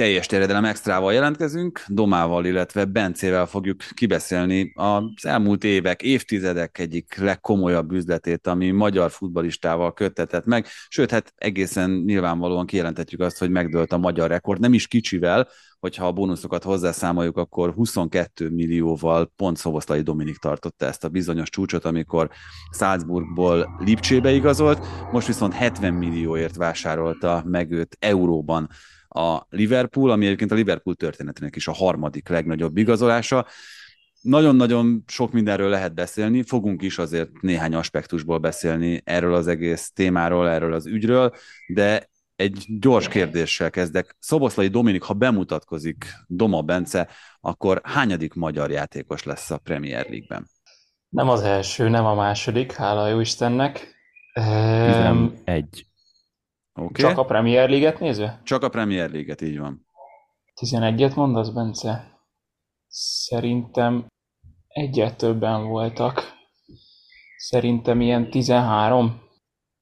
teljes terjedelem extrával jelentkezünk, Domával, illetve Bencével fogjuk kibeszélni az elmúlt évek, évtizedek egyik legkomolyabb üzletét, ami magyar futbalistával köttetett meg, sőt, hát egészen nyilvánvalóan kijelentetjük azt, hogy megdőlt a magyar rekord, nem is kicsivel, hogyha a bónuszokat hozzászámoljuk, akkor 22 millióval pont Szoboszlai Dominik tartotta ezt a bizonyos csúcsot, amikor Salzburgból Lipcsébe igazolt, most viszont 70 millióért vásárolta meg őt euróban a Liverpool, ami egyébként a Liverpool történetének is a harmadik legnagyobb igazolása. Nagyon-nagyon sok mindenről lehet beszélni, fogunk is azért néhány aspektusból beszélni erről az egész témáról, erről az ügyről, de egy gyors kérdéssel kezdek. Szoboszlai Dominik, ha bemutatkozik Doma Bence, akkor hányadik magyar játékos lesz a Premier League-ben? Nem az első, nem a második, hála jó Istennek. 11. Okay. Csak a Premier League-et nézve? Csak a Premier League-et, így van. 11-et mondasz, Bence? Szerintem egyet többen voltak. Szerintem ilyen 13.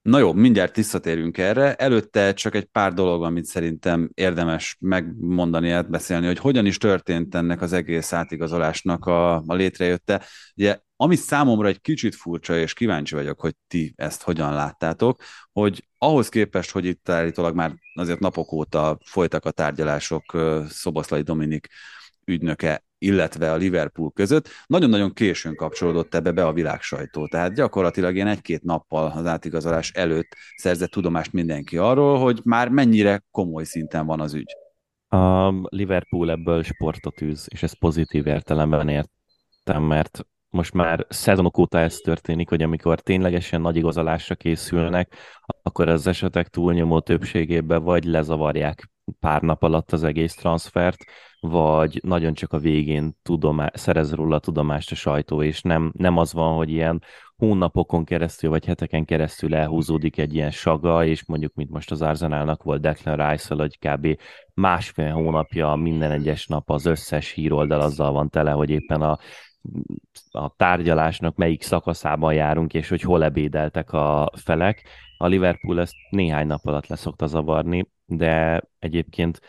Na jó, mindjárt visszatérünk erre. Előtte csak egy pár dolog, amit szerintem érdemes megmondani, átbeszélni, hogy hogyan is történt ennek az egész átigazolásnak a, a létrejötte. Ugye, ami számomra egy kicsit furcsa, és kíváncsi vagyok, hogy ti ezt hogyan láttátok, hogy ahhoz képest, hogy itt állítólag már azért napok óta folytak a tárgyalások Szoboszlai Dominik ügynöke illetve a Liverpool között. Nagyon-nagyon későn kapcsolódott ebbe be a világsajtó, tehát gyakorlatilag ilyen egy-két nappal az átigazolás előtt szerzett tudomást mindenki arról, hogy már mennyire komoly szinten van az ügy. A Liverpool ebből sportot űz, és ez pozitív értelemben értem, mert most már szezonok óta ez történik, hogy amikor ténylegesen nagy igazolásra készülnek, akkor az esetek túlnyomó többségében vagy lezavarják pár nap alatt az egész transfert, vagy nagyon csak a végén tudomá- szerez róla tudomást a sajtó, és nem, nem az van, hogy ilyen hónapokon keresztül, vagy heteken keresztül elhúzódik egy ilyen saga, és mondjuk, mint most az Arzenálnak volt Declan rice hogy kb. másfél hónapja minden egyes nap az összes híroldal azzal van tele, hogy éppen a a tárgyalásnak melyik szakaszában járunk, és hogy hol ebédeltek a felek. A Liverpool ezt néhány nap alatt leszokta zavarni, de egyébként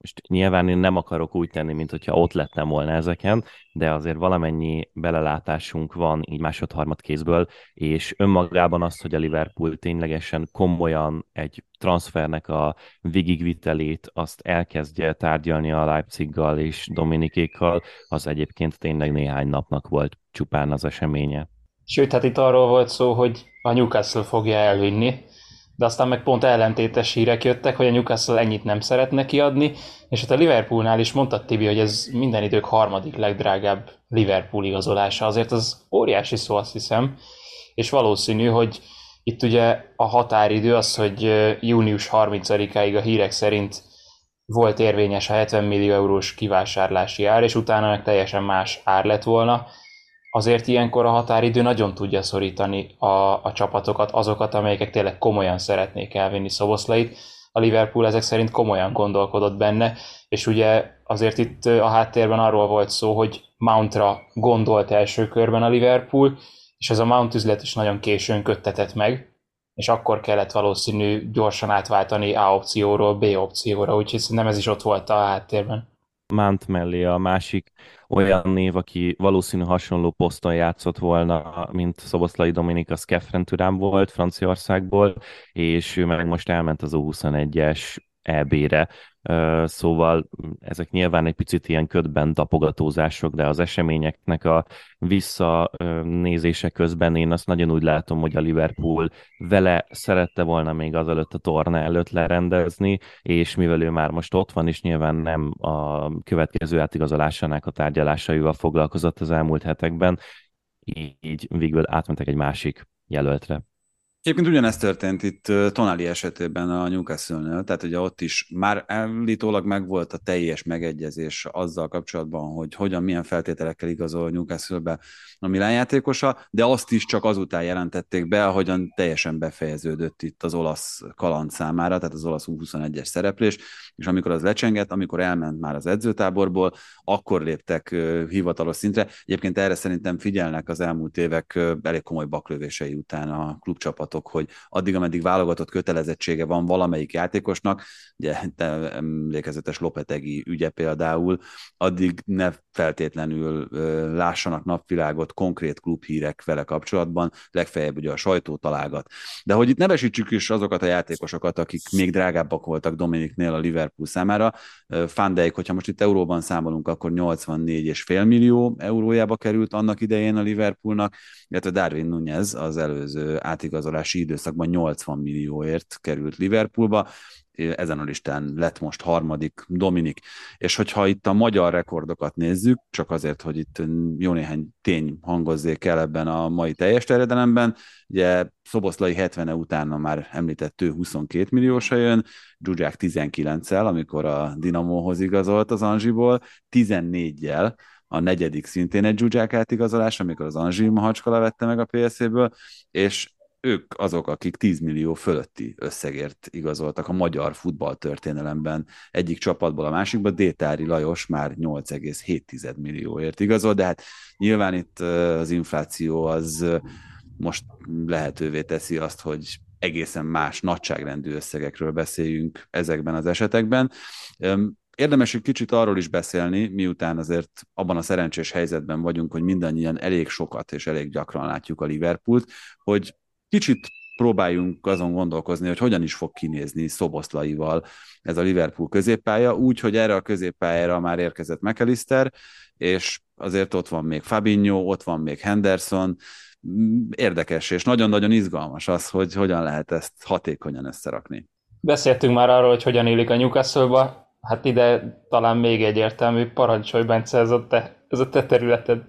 most nyilván én nem akarok úgy tenni, mint hogyha ott lettem volna ezeken, de azért valamennyi belelátásunk van így másod-harmad kézből, és önmagában azt, hogy a Liverpool ténylegesen komolyan egy transfernek a végigvitelét azt elkezdje tárgyalni a Leipziggal és Dominikékkal, az egyébként tényleg néhány napnak volt csupán az eseménye. Sőt, hát itt arról volt szó, hogy a Newcastle fogja elvinni, de aztán meg pont ellentétes hírek jöttek, hogy a Newcastle ennyit nem szeretne kiadni, és hát a Liverpoolnál is mondta Tibi, hogy ez minden idők harmadik legdrágább Liverpool igazolása, azért az óriási szó azt hiszem, és valószínű, hogy itt ugye a határidő az, hogy június 30-áig a hírek szerint volt érvényes a 70 millió eurós kivásárlási ár, és utána meg teljesen más ár lett volna, azért ilyenkor a határidő nagyon tudja szorítani a, a csapatokat, azokat, amelyek tényleg komolyan szeretnék elvinni Szoboszlait. A Liverpool ezek szerint komolyan gondolkodott benne, és ugye azért itt a háttérben arról volt szó, hogy Mountra gondolt első körben a Liverpool, és ez a Mount üzlet is nagyon későn köttetett meg, és akkor kellett valószínű gyorsan átváltani A opcióról B opcióra, úgyhogy szerintem ez is ott volt a háttérben. Mount mellé a másik olyan név, aki valószínű hasonló poszton játszott volna, mint Szoboszlai Dominik, az Kefren Turán volt Franciaországból, és ő meg most elment az U21-es EB-re, szóval ezek nyilván egy picit ilyen ködben tapogatózások, de az eseményeknek a visszanézése közben én azt nagyon úgy látom, hogy a Liverpool vele szerette volna még azelőtt a torna előtt lerendezni, és mivel ő már most ott van, és nyilván nem a következő átigazolásának a tárgyalásaival foglalkozott az elmúlt hetekben, így végül átmentek egy másik jelöltre. Egyébként ugyanezt történt itt Tonali esetében a Newcastle-nél, tehát ugye ott is már állítólag megvolt a teljes megegyezés azzal kapcsolatban, hogy hogyan, milyen feltételekkel igazol Newcastle-be a Milán játékosa, de azt is csak azután jelentették be, ahogyan teljesen befejeződött itt az olasz kaland számára, tehát az olasz 21 es szereplés, és amikor az lecsengett, amikor elment már az edzőtáborból, akkor léptek hivatalos szintre. Egyébként erre szerintem figyelnek az elmúlt évek elég komoly baklövései után a klubcsapatok tudjátok, hogy addig, ameddig válogatott kötelezettsége van valamelyik játékosnak, ugye te emlékezetes Lopetegi ügye például, addig ne feltétlenül lássanak napvilágot konkrét klubhírek vele kapcsolatban, legfeljebb ugye a sajtó találgat. De hogy itt nevesítsük is azokat a játékosokat, akik még drágábbak voltak Dominiknél a Liverpool számára, Van Dijk, hogyha most itt euróban számolunk, akkor 84,5 millió eurójába került annak idején a Liverpoolnak, illetve Darwin Nunez az előző átigazolási időszakban 80 millióért került Liverpoolba, ezen a listán lett most harmadik Dominik. És hogyha itt a magyar rekordokat nézzük, csak azért, hogy itt jó néhány tény hangozzék el ebben a mai teljes terjedelemben, ugye Szoboszlai 70 -e utána már említett ő 22 milliósa jön, Zsuzsák 19-el, amikor a Dinamóhoz igazolt az Anzsiból, 14-jel, a negyedik szintén egy Zsuzsák átigazolás, amikor az Anzsi Mahacskala vette meg a PSZ-ből, és ők azok, akik 10 millió fölötti összegért igazoltak a magyar futball történelemben egyik csapatból a másikba. Détári Lajos már 8,7 millióért igazol, de hát nyilván itt az infláció az most lehetővé teszi azt, hogy egészen más nagyságrendű összegekről beszéljünk ezekben az esetekben. Érdemes egy kicsit arról is beszélni, miután azért abban a szerencsés helyzetben vagyunk, hogy mindannyian elég sokat és elég gyakran látjuk a Liverpoolt, hogy kicsit próbáljunk azon gondolkozni, hogy hogyan is fog kinézni Szoboszlaival ez a Liverpool középpálya, úgy, hogy erre a középpályára már érkezett McAllister, és azért ott van még Fabinho, ott van még Henderson, érdekes és nagyon-nagyon izgalmas az, hogy hogyan lehet ezt hatékonyan összerakni. Beszéltünk már arról, hogy hogyan élik a newcastle hát ide talán még egyértelmű, parancsolj Bence, ez a te, ez a te területed.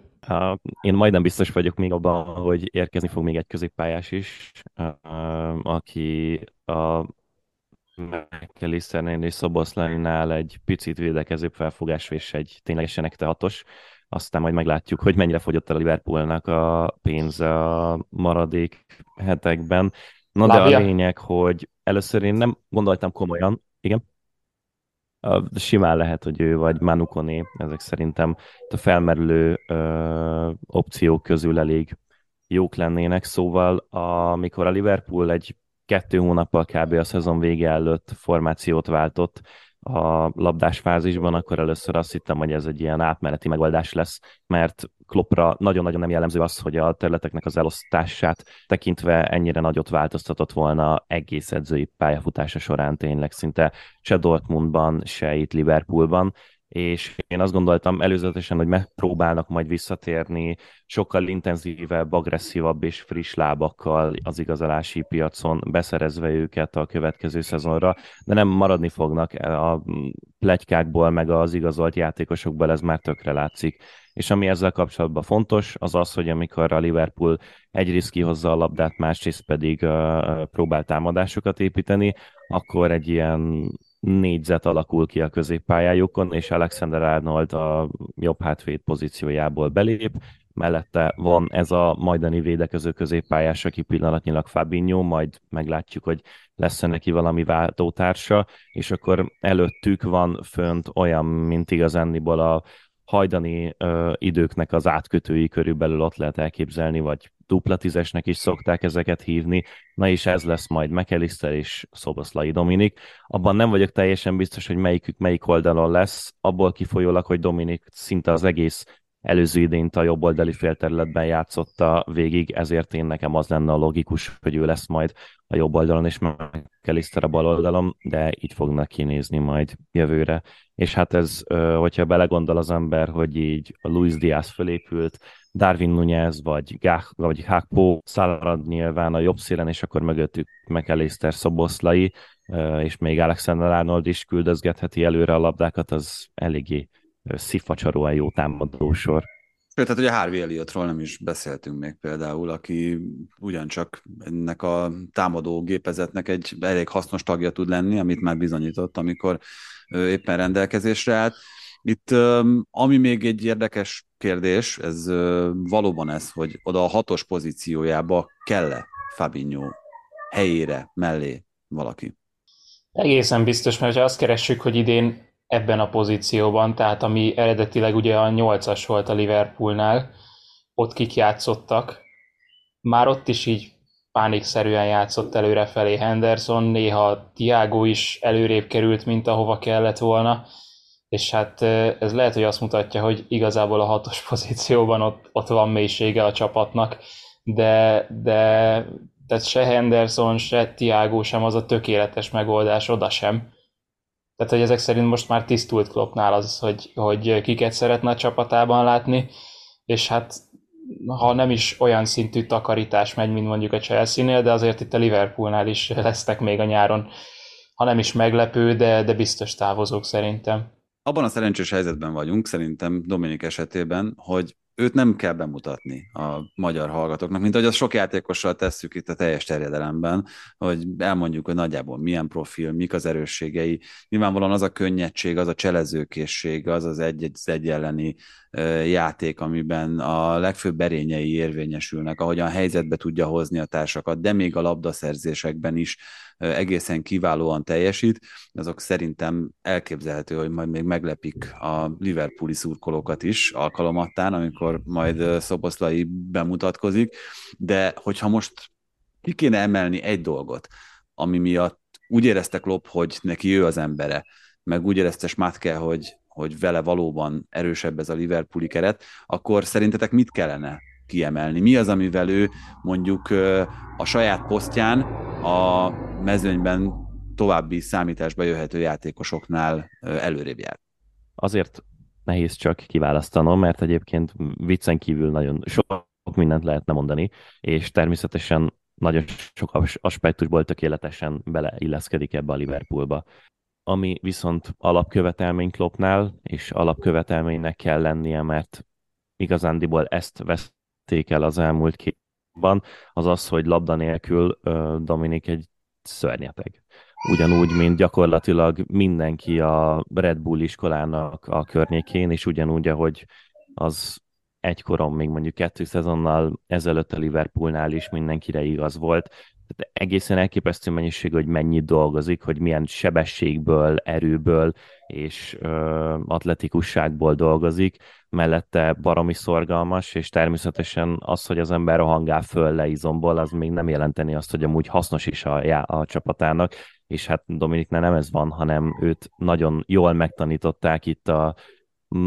Én majdnem biztos vagyok még abban, hogy érkezni fog még egy középpályás is, aki a McAllisternél és Szoboszlaninál egy picit védekezőbb felfogás és egy ténylegesen ekte hatos. Aztán majd meglátjuk, hogy mennyire fogyott el a Liverpoolnak a pénz a maradék hetekben. Na de a lényeg, hogy először én nem gondoltam komolyan, igen? Simán lehet, hogy ő vagy Manu Koné, ezek szerintem a felmerülő ö, opciók közül elég jók lennének, szóval amikor a Liverpool egy kettő hónappal kb. a szezon vége előtt formációt váltott, a labdás fázisban, akkor először azt hittem, hogy ez egy ilyen átmeneti megoldás lesz, mert Kloppra nagyon-nagyon nem jellemző az, hogy a területeknek az elosztását tekintve ennyire nagyot változtatott volna egész edzői pályafutása során tényleg szinte se Dortmundban, se itt Liverpoolban, és én azt gondoltam előzetesen, hogy megpróbálnak majd visszatérni sokkal intenzívebb, agresszívabb és friss lábakkal az igazolási piacon, beszerezve őket a következő szezonra, de nem maradni fognak a plegykákból, meg az igazolt játékosokból, ez már tökre látszik. És ami ezzel kapcsolatban fontos, az az, hogy amikor a Liverpool egyrészt kihozza a labdát, másrészt pedig uh, próbál támadásokat építeni, akkor egy ilyen négyzet alakul ki a középpályájukon, és Alexander Arnold a jobb hátvéd pozíciójából belép, mellette van ez a majdani védekező középpályás, aki pillanatnyilag Fabinho, majd meglátjuk, hogy lesz-e neki valami váltótársa, és akkor előttük van fönt olyan, mint igazándiból a hajdani ö, időknek az átkötői körülbelül ott lehet elképzelni, vagy dupla tízesnek is szokták ezeket hívni, na és ez lesz majd McAllister és Szoboszlai Dominik. Abban nem vagyok teljesen biztos, hogy melyikük melyik oldalon lesz, abból kifolyólag, hogy Dominik szinte az egész előző idént a jobb oldali félterületben játszotta végig, ezért én nekem az lenne a logikus, hogy ő lesz majd a jobb oldalon, és McAllister a bal oldalon, de így fognak kinézni majd jövőre. És hát ez, hogyha belegondol az ember, hogy így a Luis Diaz fölépült, Darwin Nunez, vagy, Gach, vagy Hakpo szalad nyilván a jobb szélen, és akkor mögöttük McAllister Szoboszlai, és még Alexander Arnold is küldözgetheti előre a labdákat, az eléggé szifacsaróan jó támadósor. Sőt, tehát ugye Harvey Elliottról nem is beszéltünk még például, aki ugyancsak ennek a támadó gépezetnek egy elég hasznos tagja tud lenni, amit már bizonyított, amikor éppen rendelkezésre állt. Itt ami még egy érdekes kérdés, ez valóban ez, hogy oda a hatos pozíciójába kell-e Fabinho helyére, mellé valaki? Egészen biztos, mert ha azt keressük, hogy idén ebben a pozícióban, tehát ami eredetileg ugye a nyolcas volt a Liverpoolnál, ott kik játszottak, már ott is így pánikszerűen játszott előrefelé Henderson, néha Tiago is előrébb került, mint ahova kellett volna, és hát ez lehet, hogy azt mutatja, hogy igazából a hatos pozícióban ott, ott van mélysége a csapatnak, de, de tehát se Henderson, se Tiago sem az a tökéletes megoldás, oda sem. Tehát, hogy ezek szerint most már tisztult Kloppnál az, hogy, hogy kiket szeretne a csapatában látni, és hát ha nem is olyan szintű takarítás megy, mint mondjuk a Chelsea-nél, de azért itt a Liverpoolnál is lesznek még a nyáron, ha nem is meglepő, de, de biztos távozók szerintem. Abban a szerencsés helyzetben vagyunk, szerintem Dominik esetében, hogy őt nem kell bemutatni a magyar hallgatóknak, mint ahogy az sok játékossal tesszük itt a teljes terjedelemben, hogy elmondjuk, hogy nagyjából milyen profil, mik az erősségei. Nyilvánvalóan az a könnyedség, az a cselezőkészség, az az egy, egy elleni játék, amiben a legfőbb berényei érvényesülnek, ahogyan helyzetbe tudja hozni a társakat, de még a labdaszerzésekben is egészen kiválóan teljesít, azok szerintem elképzelhető, hogy majd még meglepik a Liverpooli szurkolókat is alkalomattán, amikor majd Szoboszlai bemutatkozik, de hogyha most ki kéne emelni egy dolgot, ami miatt úgy érezte Klopp, hogy neki ő az embere, meg úgy érezte Smatke, hogy, hogy vele valóban erősebb ez a Liverpooli keret, akkor szerintetek mit kellene kiemelni? Mi az, amivel ő mondjuk a saját posztján a mezőnyben további számításba jöhető játékosoknál előrébb jár? Azért nehéz csak kiválasztanom, mert egyébként viccen kívül nagyon sok mindent lehetne mondani, és természetesen nagyon sok aspektusból tökéletesen beleilleszkedik ebbe a Liverpoolba. Ami viszont alapkövetelmény Kloppnál, és alapkövetelménynek kell lennie, mert igazándiból ezt veszték el az elmúlt két az az, hogy labda nélkül Dominik egy szörnyeteg. Ugyanúgy, mint gyakorlatilag mindenki a Red Bull iskolának a környékén, és ugyanúgy, ahogy az egykoron, még mondjuk kettő szezonnal ezelőtt a Liverpoolnál is mindenkire igaz volt, tehát egészen elképesztő mennyiség, hogy mennyit dolgozik, hogy milyen sebességből, erőből és ö, atletikusságból dolgozik, mellette baromi szorgalmas, és természetesen az, hogy az ember rohangál föl le izomból, az még nem jelenteni azt, hogy amúgy hasznos is a, a csapatának, és hát Dominiknál nem ez van, hanem őt nagyon jól megtanították itt a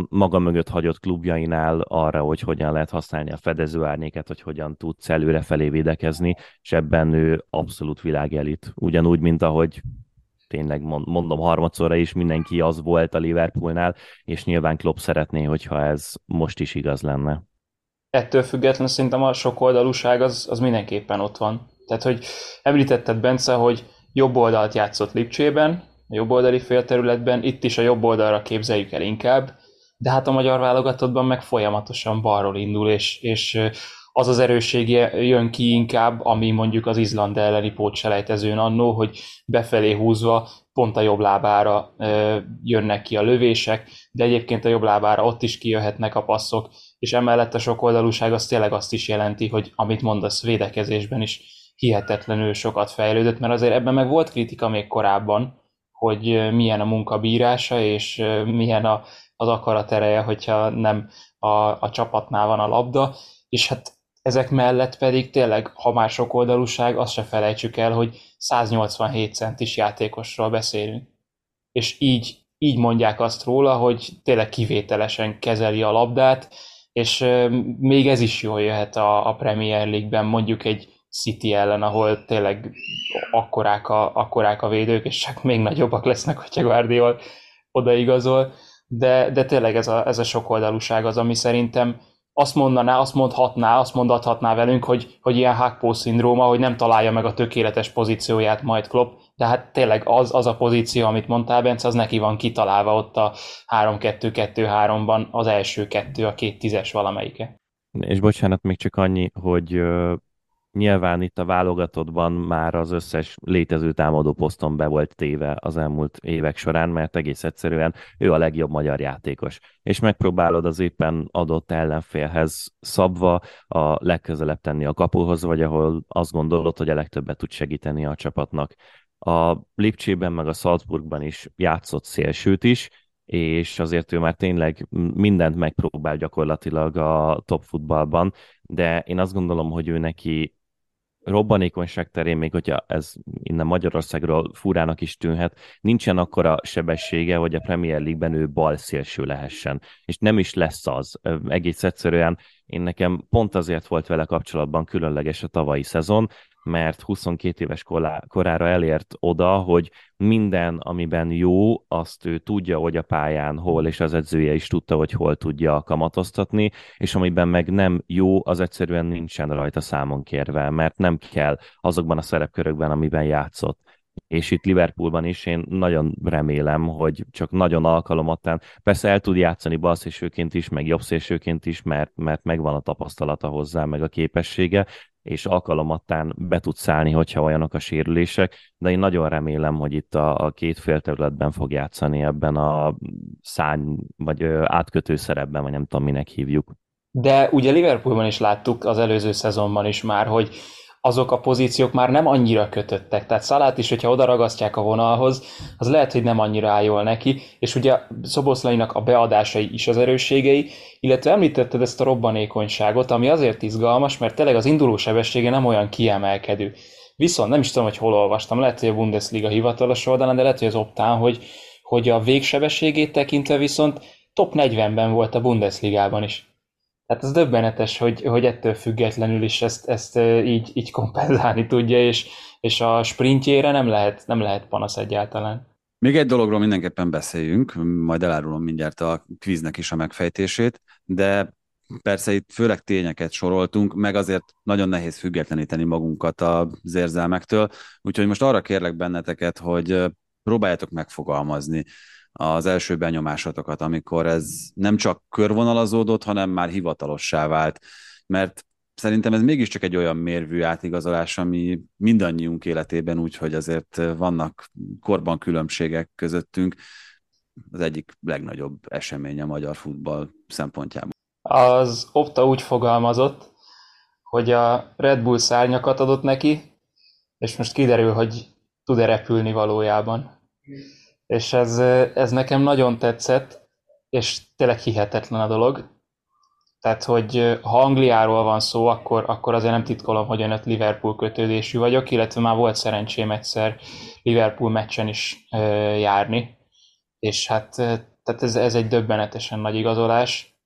maga mögött hagyott klubjainál arra, hogy hogyan lehet használni a fedezőárnéket, hogy hogyan tudsz előrefelé védekezni, és ebben ő abszolút világelit. Ugyanúgy, mint ahogy tényleg mondom harmadszorra is, mindenki az volt a Liverpoolnál, és nyilván Klopp szeretné, hogyha ez most is igaz lenne. Ettől függetlenül szerintem a sok oldalúság az, az mindenképpen ott van. Tehát, hogy említetted, Bence, hogy jobb oldalt játszott Lipcsében, a jobb oldali félterületben, itt is a jobb oldalra képzeljük el inkább, de hát a magyar válogatottban meg folyamatosan balról indul, és, és az az erőssége jön ki inkább, ami mondjuk az Izland elleni pótselejtezőn annó, hogy befelé húzva pont a jobb lábára jönnek ki a lövések, de egyébként a jobb lábára ott is kijöhetnek a passzok, és emellett a sok oldalúság az tényleg azt is jelenti, hogy amit mondasz védekezésben is hihetetlenül sokat fejlődött, mert azért ebben meg volt kritika még korábban, hogy milyen a munkabírása, és milyen a, az akarat ereje, hogyha nem a, a csapatnál van a labda, és hát ezek mellett pedig tényleg, ha már sok oldalúság, azt se felejtsük el, hogy 187 centis játékosról beszélünk. És így, így mondják azt róla, hogy tényleg kivételesen kezeli a labdát, és még ez is jól jöhet a, a Premier League-ben, mondjuk egy City ellen, ahol tényleg akkorák a, akkorák a védők, és csak még nagyobbak lesznek, hogyha Guardiol odaigazol de, de tényleg ez a, ez a sokoldalúság az, ami szerintem azt mondaná, azt mondhatná, azt mondathatná velünk, hogy, hogy ilyen hackpó szindróma, hogy nem találja meg a tökéletes pozícióját majd Klopp, de hát tényleg az, az a pozíció, amit mondtál, Bence, az neki van kitalálva ott a 3-2-2-3-ban az első kettő, a két tízes valamelyike. És bocsánat, még csak annyi, hogy Nyilván itt a válogatottban már az összes létező támadó poszton be volt téve az elmúlt évek során, mert egész egyszerűen ő a legjobb magyar játékos. És megpróbálod az éppen adott ellenfélhez szabva a legközelebb tenni a kapuhoz, vagy ahol azt gondolod, hogy a legtöbbet tud segíteni a csapatnak. A Lipcsében meg a Salzburgban is játszott szélsőt is, és azért ő már tényleg mindent megpróbál gyakorlatilag a top futballban, de én azt gondolom, hogy ő neki robbanékonyság terén, még hogyha ez innen Magyarországról furának is tűnhet, nincsen akkora sebessége, hogy a Premier League-ben ő bal szélső lehessen. És nem is lesz az. Egész egyszerűen én nekem pont azért volt vele kapcsolatban különleges a tavalyi szezon, mert 22 éves korára elért oda, hogy minden, amiben jó, azt ő tudja, hogy a pályán hol, és az edzője is tudta, hogy hol tudja kamatoztatni, és amiben meg nem jó, az egyszerűen nincsen rajta számon kérve, mert nem kell azokban a szerepkörökben, amiben játszott és itt Liverpoolban is én nagyon remélem, hogy csak nagyon alkalomattán, persze el tud játszani balszélsőként is, meg jobbszélsőként is, mert, mert megvan a tapasztalata hozzá, meg a képessége, és alkalomattán be tud szállni, hogyha olyanok a sérülések, de én nagyon remélem, hogy itt a, a két fél területben fog játszani ebben a szány, vagy ö, átkötő szerepben, vagy nem tudom, minek hívjuk. De ugye Liverpoolban is láttuk az előző szezonban is már, hogy azok a pozíciók már nem annyira kötöttek. Tehát Szalát is, hogyha oda ragasztják a vonalhoz, az lehet, hogy nem annyira áll jól neki, és ugye Szoboszlainak a beadásai is az erősségei, illetve említetted ezt a robbanékonyságot, ami azért izgalmas, mert tényleg az induló sebessége nem olyan kiemelkedő. Viszont nem is tudom, hogy hol olvastam, lehet, hogy a Bundesliga hivatalos oldalán, de lehet, hogy az optán, hogy, hogy a végsebességét tekintve viszont top 40-ben volt a Bundesligában is. Tehát ez döbbenetes, hogy, hogy ettől függetlenül is ezt, ezt így, így kompenzálni tudja, és, és a sprintjére nem lehet, nem lehet panasz egyáltalán. Még egy dologról mindenképpen beszéljünk, majd elárulom mindjárt a kvíznek is a megfejtését, de persze itt főleg tényeket soroltunk, meg azért nagyon nehéz függetleníteni magunkat az érzelmektől, úgyhogy most arra kérlek benneteket, hogy próbáljátok megfogalmazni, az első benyomásotokat, amikor ez nem csak körvonalazódott, hanem már hivatalossá vált. Mert szerintem ez mégiscsak egy olyan mérvű átigazolás, ami mindannyiunk életében úgy, hogy azért vannak korban különbségek közöttünk. Az egyik legnagyobb esemény a magyar futball szempontjából. Az Opta úgy fogalmazott, hogy a Red Bull szárnyakat adott neki, és most kiderül, hogy tud-e repülni valójában és ez, ez nekem nagyon tetszett, és tényleg hihetetlen a dolog. Tehát, hogy ha Angliáról van szó, akkor, akkor azért nem titkolom, hogy önött Liverpool kötődésű vagyok, illetve már volt szerencsém egyszer Liverpool meccsen is e, járni, és hát tehát ez, ez egy döbbenetesen nagy igazolás.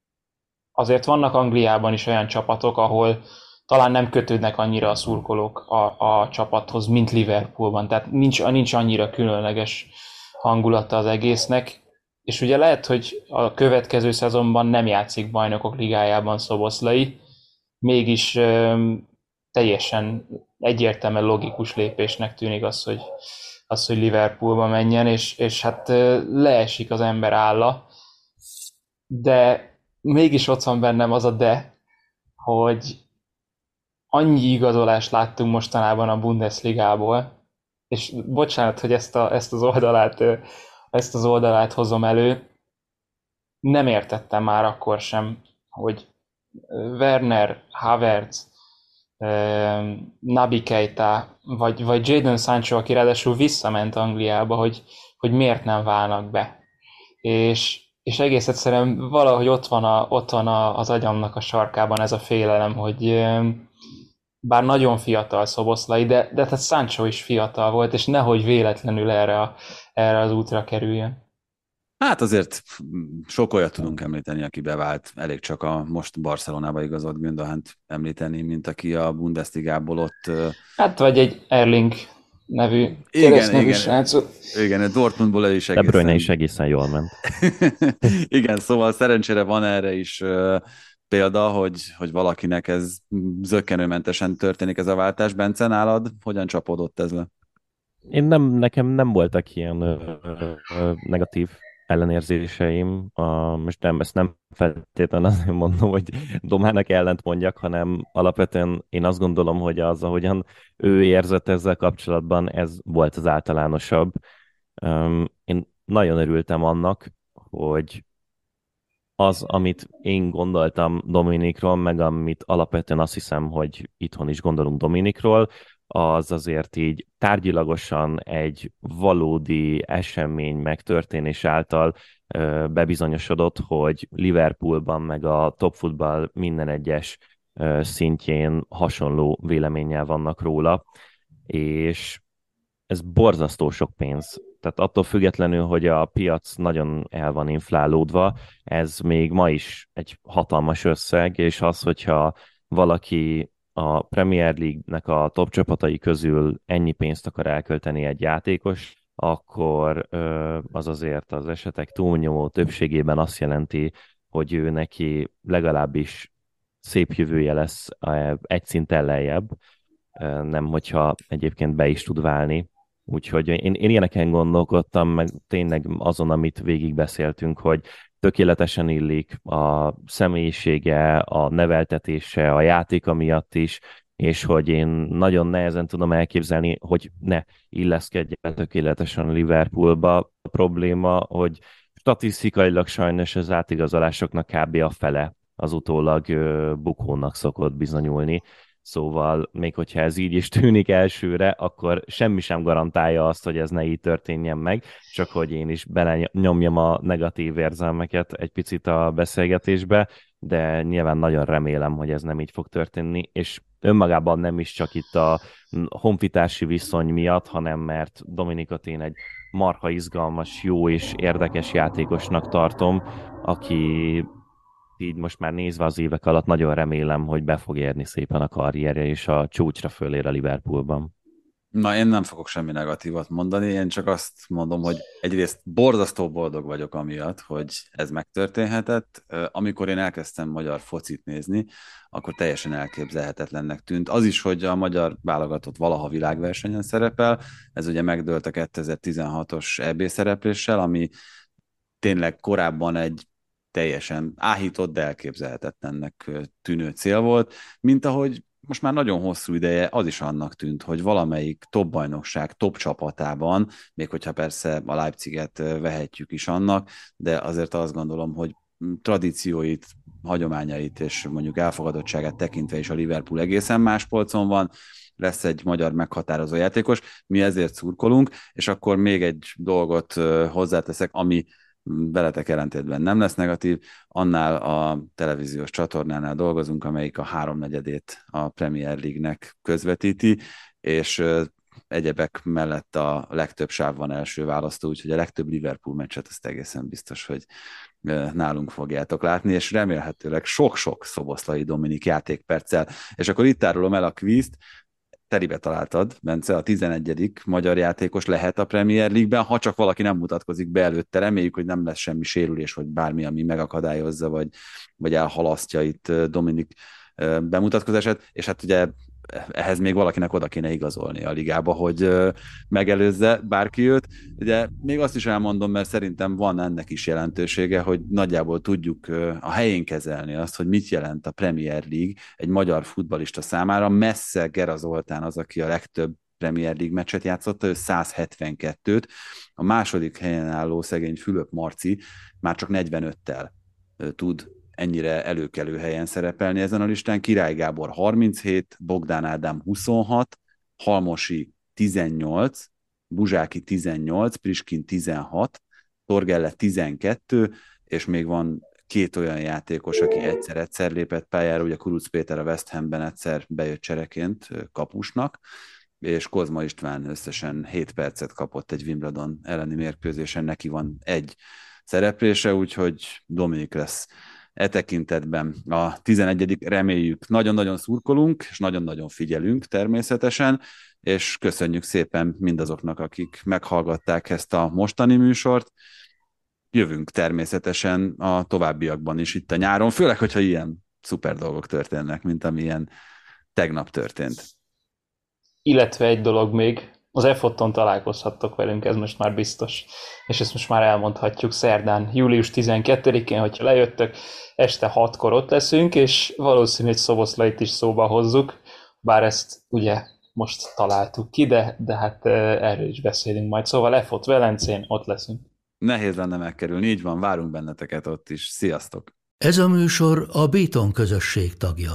Azért vannak Angliában is olyan csapatok, ahol talán nem kötődnek annyira a szurkolók a, a csapathoz, mint Liverpoolban, tehát nincs, nincs annyira különleges hangulata az egésznek, és ugye lehet, hogy a következő szezonban nem játszik bajnokok ligájában Szoboszlai, mégis ö, teljesen egyértelműen logikus lépésnek tűnik az, hogy, az, hogy Liverpoolba menjen, és, és hát leesik az ember álla, de mégis ott van bennem az a de, hogy annyi igazolást láttunk mostanában a Bundesligából, és bocsánat, hogy ezt, a, ezt az oldalát ezt az oldalát hozom elő, nem értettem már akkor sem, hogy Werner, Havertz, Nabi Keita, vagy, vagy Jadon Sancho, aki ráadásul visszament Angliába, hogy, hogy miért nem válnak be. És, és egész egyszerűen valahogy ott van, a, ott van a, az agyamnak a sarkában ez a félelem, hogy, bár nagyon fiatal Szoboszlai, de, de tehát Sancho is fiatal volt, és nehogy véletlenül erre, a, erre az útra kerüljön. Hát azért sok olyat tudunk említeni, aki bevált. Elég csak a most Barcelonába igazolt Gündohánt említeni, mint aki a Bundesligából ott... Hát vagy egy Erling nevű igen, igen, srácot. Igen, Dortmundból el is egészen... De is egészen jól ment. igen, szóval szerencsére van erre is példa, hogy, hogy valakinek ez zöggenőmentesen történik ez a váltás. Bence, nálad hogyan csapódott ez le? Én nem, nekem nem voltak ilyen ö, ö, negatív ellenérzéseim. A, most nem, ezt nem feltétlenül azért mondom, hogy Domának ellent mondjak, hanem alapvetően én azt gondolom, hogy az, ahogyan ő érzett ezzel kapcsolatban, ez volt az általánosabb. Én nagyon örültem annak, hogy az, amit én gondoltam Dominikról, meg amit alapvetően azt hiszem, hogy itthon is gondolunk Dominikról, az azért így tárgyilagosan egy valódi esemény megtörténés által ö, bebizonyosodott, hogy Liverpoolban meg a top football minden egyes szintjén hasonló véleménnyel vannak róla, és ez borzasztó sok pénz. Tehát attól függetlenül, hogy a piac nagyon el van inflálódva, ez még ma is egy hatalmas összeg, és az, hogyha valaki a Premier League-nek a top csapatai közül ennyi pénzt akar elkölteni egy játékos, akkor az azért az esetek túlnyomó többségében azt jelenti, hogy ő neki legalábbis szép jövője lesz egy szinten lejjebb, nem hogyha egyébként be is tud válni. Úgyhogy én, én ilyeneken gondolkodtam, meg tényleg azon, amit végigbeszéltünk, hogy tökéletesen illik a személyisége, a neveltetése, a játéka miatt is, és hogy én nagyon nehezen tudom elképzelni, hogy ne illeszkedjen tökéletesen Liverpoolba. A probléma, hogy statisztikailag sajnos az átigazolásoknak kb. a fele az utólag bukónak szokott bizonyulni. Szóval még hogyha ez így is tűnik elsőre, akkor semmi sem garantálja azt, hogy ez ne így történjen meg, csak hogy én is belenyomjam a negatív érzelmeket egy picit a beszélgetésbe, de nyilván nagyon remélem, hogy ez nem így fog történni, és önmagában nem is csak itt a honfitársi viszony miatt, hanem mert Dominikot én egy marha izgalmas, jó és érdekes játékosnak tartom, aki így most már nézve az évek alatt nagyon remélem, hogy be fog érni szépen a karrierje, és a csúcsra fölér a Liverpoolban. Na, én nem fogok semmi negatívat mondani, én csak azt mondom, hogy egyrészt borzasztó boldog vagyok amiatt, hogy ez megtörténhetett. Amikor én elkezdtem magyar focit nézni, akkor teljesen elképzelhetetlennek tűnt. Az is, hogy a magyar válogatott valaha világversenyen szerepel, ez ugye megdőlt a 2016-os EB szerepléssel, ami tényleg korábban egy teljesen áhított, de elképzelhetetlennek tűnő cél volt, mint ahogy most már nagyon hosszú ideje az is annak tűnt, hogy valamelyik top bajnokság, top csapatában, még hogyha persze a Leipziget vehetjük is annak, de azért azt gondolom, hogy tradícióit, hagyományait és mondjuk elfogadottságát tekintve is a Liverpool egészen más polcon van, lesz egy magyar meghatározó játékos, mi ezért szurkolunk, és akkor még egy dolgot hozzáteszek, ami veletek ellentétben nem lesz negatív, annál a televíziós csatornánál dolgozunk, amelyik a háromnegyedét a Premier League-nek közvetíti, és egyebek mellett a legtöbb sáv van első választó, úgyhogy a legtöbb Liverpool meccset azt egészen biztos, hogy nálunk fogjátok látni, és remélhetőleg sok-sok Szoboszlai Dominik játékperccel. És akkor itt árulom el a kvízt, telibe találtad, Bence, a 11. magyar játékos lehet a Premier League-ben, ha csak valaki nem mutatkozik be előtte, reméljük, hogy nem lesz semmi sérülés, vagy bármi, ami megakadályozza, vagy, vagy elhalasztja itt Dominik bemutatkozását, és hát ugye ehhez még valakinek oda kéne igazolni a ligába, hogy megelőzze bárki őt. Ugye még azt is elmondom, mert szerintem van ennek is jelentősége, hogy nagyjából tudjuk a helyén kezelni azt, hogy mit jelent a Premier League egy magyar futbalista számára. Messze Gera Zoltán az, aki a legtöbb Premier League meccset játszotta, ő 172-t, a második helyen álló szegény Fülöp Marci már csak 45-tel tud ennyire előkelő helyen szerepelni ezen a listán. Király Gábor 37, Bogdán Ádám 26, Halmosi 18, Buzsáki 18, Priskin 16, Torgelle 12, és még van két olyan játékos, aki egyszer-egyszer lépett pályára, ugye Kuruc Péter a West Hamben egyszer bejött csereként kapusnak, és Kozma István összesen 7 percet kapott egy Wimbledon elleni mérkőzésen, neki van egy szereplése, úgyhogy Dominik lesz e tekintetben a 11. reméljük. Nagyon-nagyon szurkolunk, és nagyon-nagyon figyelünk természetesen, és köszönjük szépen mindazoknak, akik meghallgatták ezt a mostani műsort. Jövünk természetesen a továbbiakban is itt a nyáron, főleg, hogyha ilyen szuper dolgok történnek, mint amilyen tegnap történt. Illetve egy dolog még, az EFOTTON találkozhattok velünk, ez most már biztos. És ezt most már elmondhatjuk szerdán, július 12-én, hogyha lejöttök, este 6-kor ott leszünk, és valószínű, hogy Szoboszlait is szóba hozzuk, bár ezt ugye most találtuk ki, de, de hát erről is beszélünk majd. Szóval EFOT Velencén, ott leszünk. Nehéz lenne megkerülni, így van, várunk benneteket ott is. Sziasztok! Ez a műsor a Béton közösség tagja.